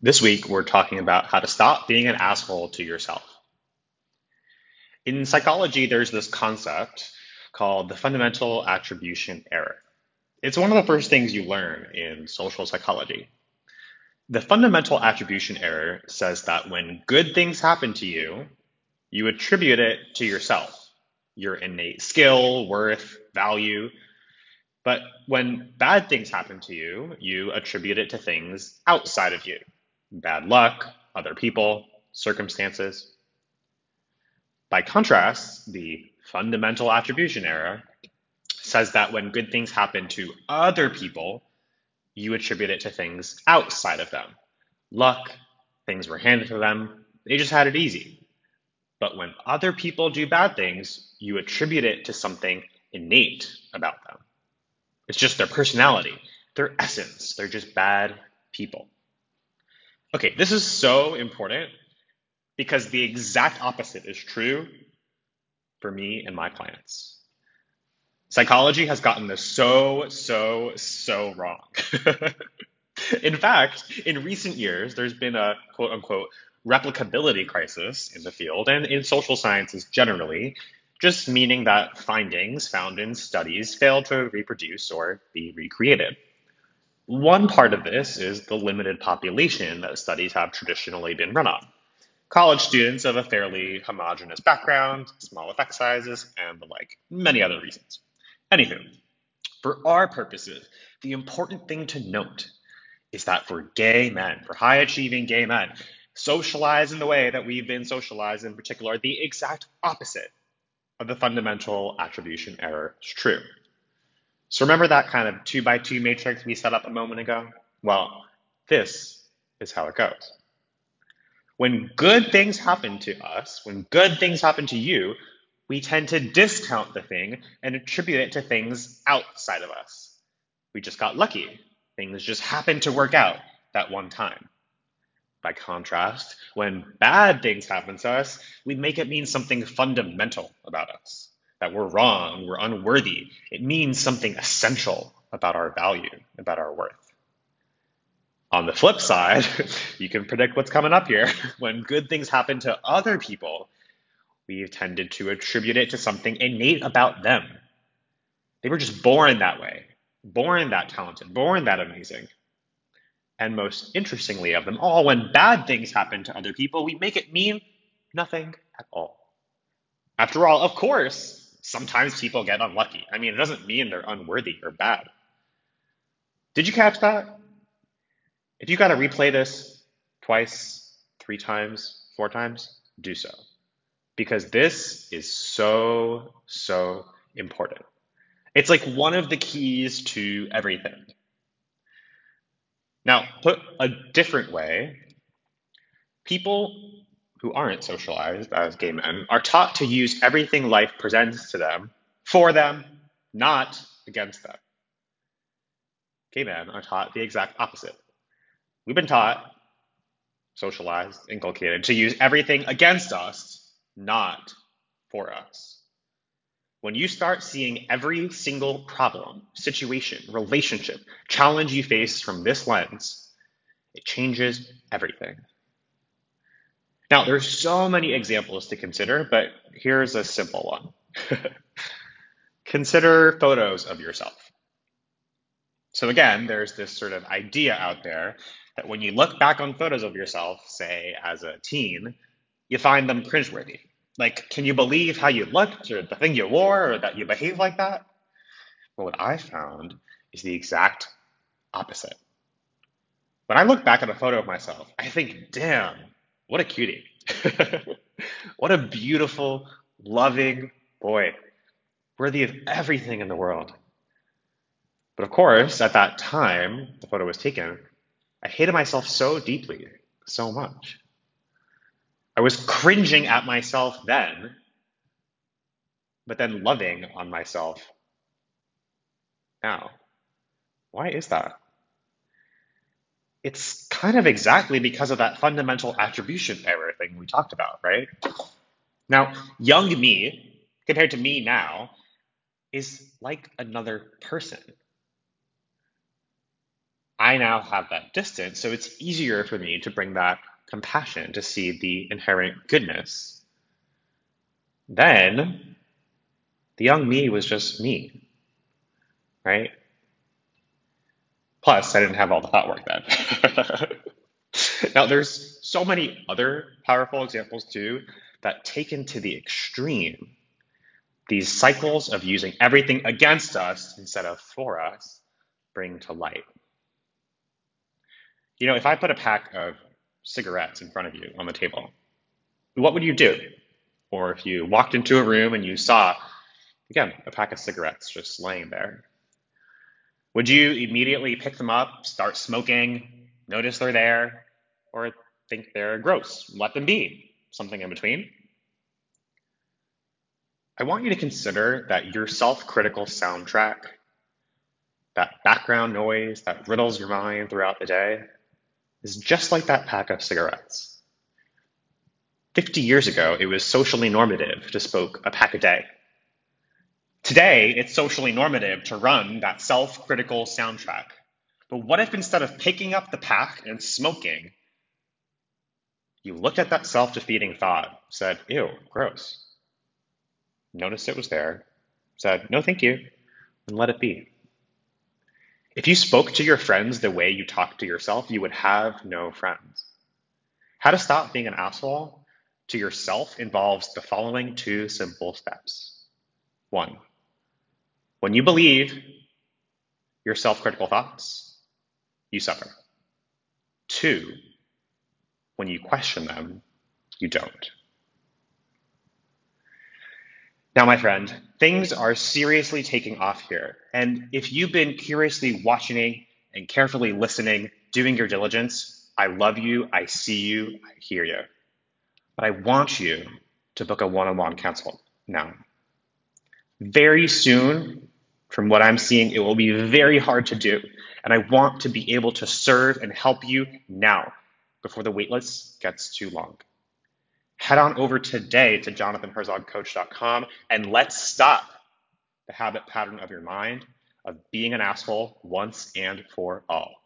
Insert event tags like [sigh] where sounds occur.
This week, we're talking about how to stop being an asshole to yourself. In psychology, there's this concept called the fundamental attribution error. It's one of the first things you learn in social psychology. The fundamental attribution error says that when good things happen to you, you attribute it to yourself, your innate skill, worth, value. But when bad things happen to you, you attribute it to things outside of you bad luck, other people, circumstances. By contrast, the fundamental attribution error says that when good things happen to other people, you attribute it to things outside of them. Luck, things were handed to them, they just had it easy. But when other people do bad things, you attribute it to something innate about them. It's just their personality, their essence. They're just bad people. Okay, this is so important because the exact opposite is true for me and my clients. Psychology has gotten this so, so, so wrong. [laughs] in fact, in recent years, there's been a quote unquote replicability crisis in the field and in social sciences generally, just meaning that findings found in studies fail to reproduce or be recreated. One part of this is the limited population that studies have traditionally been run on. College students of a fairly homogenous background, small effect sizes, and the like, many other reasons. Anywho, for our purposes, the important thing to note is that for gay men, for high achieving gay men, socialized in the way that we've been socialized in particular, the exact opposite of the fundamental attribution error is true. So remember that kind of two by two matrix we set up a moment ago? Well, this is how it goes. When good things happen to us, when good things happen to you, we tend to discount the thing and attribute it to things outside of us. We just got lucky. Things just happened to work out that one time. By contrast, when bad things happen to us, we make it mean something fundamental about us that we're wrong, we're unworthy. It means something essential about our value, about our worth. On the flip side, [laughs] you can predict what's coming up here. [laughs] When good things happen to other people, we've tended to attribute it to something innate about them. They were just born that way, born that talented, born that amazing. And most interestingly of them all, when bad things happen to other people, we make it mean nothing at all. After all, of course, sometimes people get unlucky. I mean, it doesn't mean they're unworthy or bad. Did you catch that? If you got to replay this twice, three times, four times, do so. Because this is so, so important. It's like one of the keys to everything. Now, put a different way, people who aren't socialized as gay men are taught to use everything life presents to them for them, not against them. Gay men are taught the exact opposite. We've been taught, socialized, inculcated to use everything against us, not for us. When you start seeing every single problem, situation, relationship, challenge you face from this lens, it changes everything. Now, there's so many examples to consider, but here's a simple one. [laughs] consider photos of yourself. So again, there's this sort of idea out there that when you look back on photos of yourself, say as a teen, you find them cringeworthy. Like, can you believe how you looked or the thing you wore or that you behaved like that? Well, what I found is the exact opposite. When I look back at a photo of myself, I think, damn, what a cutie. [laughs] what a beautiful, loving boy, worthy of everything in the world. But of course, at that time the photo was taken, I hated myself so deeply, so much. I was cringing at myself then, but then loving on myself now. Why is that? It's kind of exactly because of that fundamental attribution error thing we talked about, right? Now, young me, compared to me now, is like another person. I now have that distance, so it's easier for me to bring that compassion, to see the inherent goodness. Then the young me was just me, right? Plus, I didn't have all the thought work then. [laughs] now, there's so many other powerful examples too that taken to the extreme, these cycles of using everything against us instead of for us bring to light. You know, if I put a pack of cigarettes in front of you on the table, what would you do? Or if you walked into a room and you saw, again, a pack of cigarettes just laying there, would you immediately pick them up, start smoking, notice they're there, or think they're gross, let them be, something in between? I want you to consider that your self critical soundtrack, that background noise that riddles your mind throughout the day, is just like that pack of cigarettes. 50 years ago, it was socially normative to smoke a pack a day. Today, it's socially normative to run that self critical soundtrack. But what if instead of picking up the pack and smoking, you looked at that self defeating thought, said, ew, gross, noticed it was there, said, no, thank you, and let it be? If you spoke to your friends the way you talk to yourself, you would have no friends. How to stop being an asshole to yourself involves the following two simple steps. One, when you believe your self critical thoughts, you suffer. Two, when you question them, you don't. Now, my friend, things are seriously taking off here. And if you've been curiously watching and carefully listening, doing your diligence, I love you, I see you, I hear you. But I want you to book a one on one consult now. Very soon, from what I'm seeing, it will be very hard to do. And I want to be able to serve and help you now before the waitlist gets too long head on over today to jonathanherzogcoach.com and let's stop the habit pattern of your mind of being an asshole once and for all.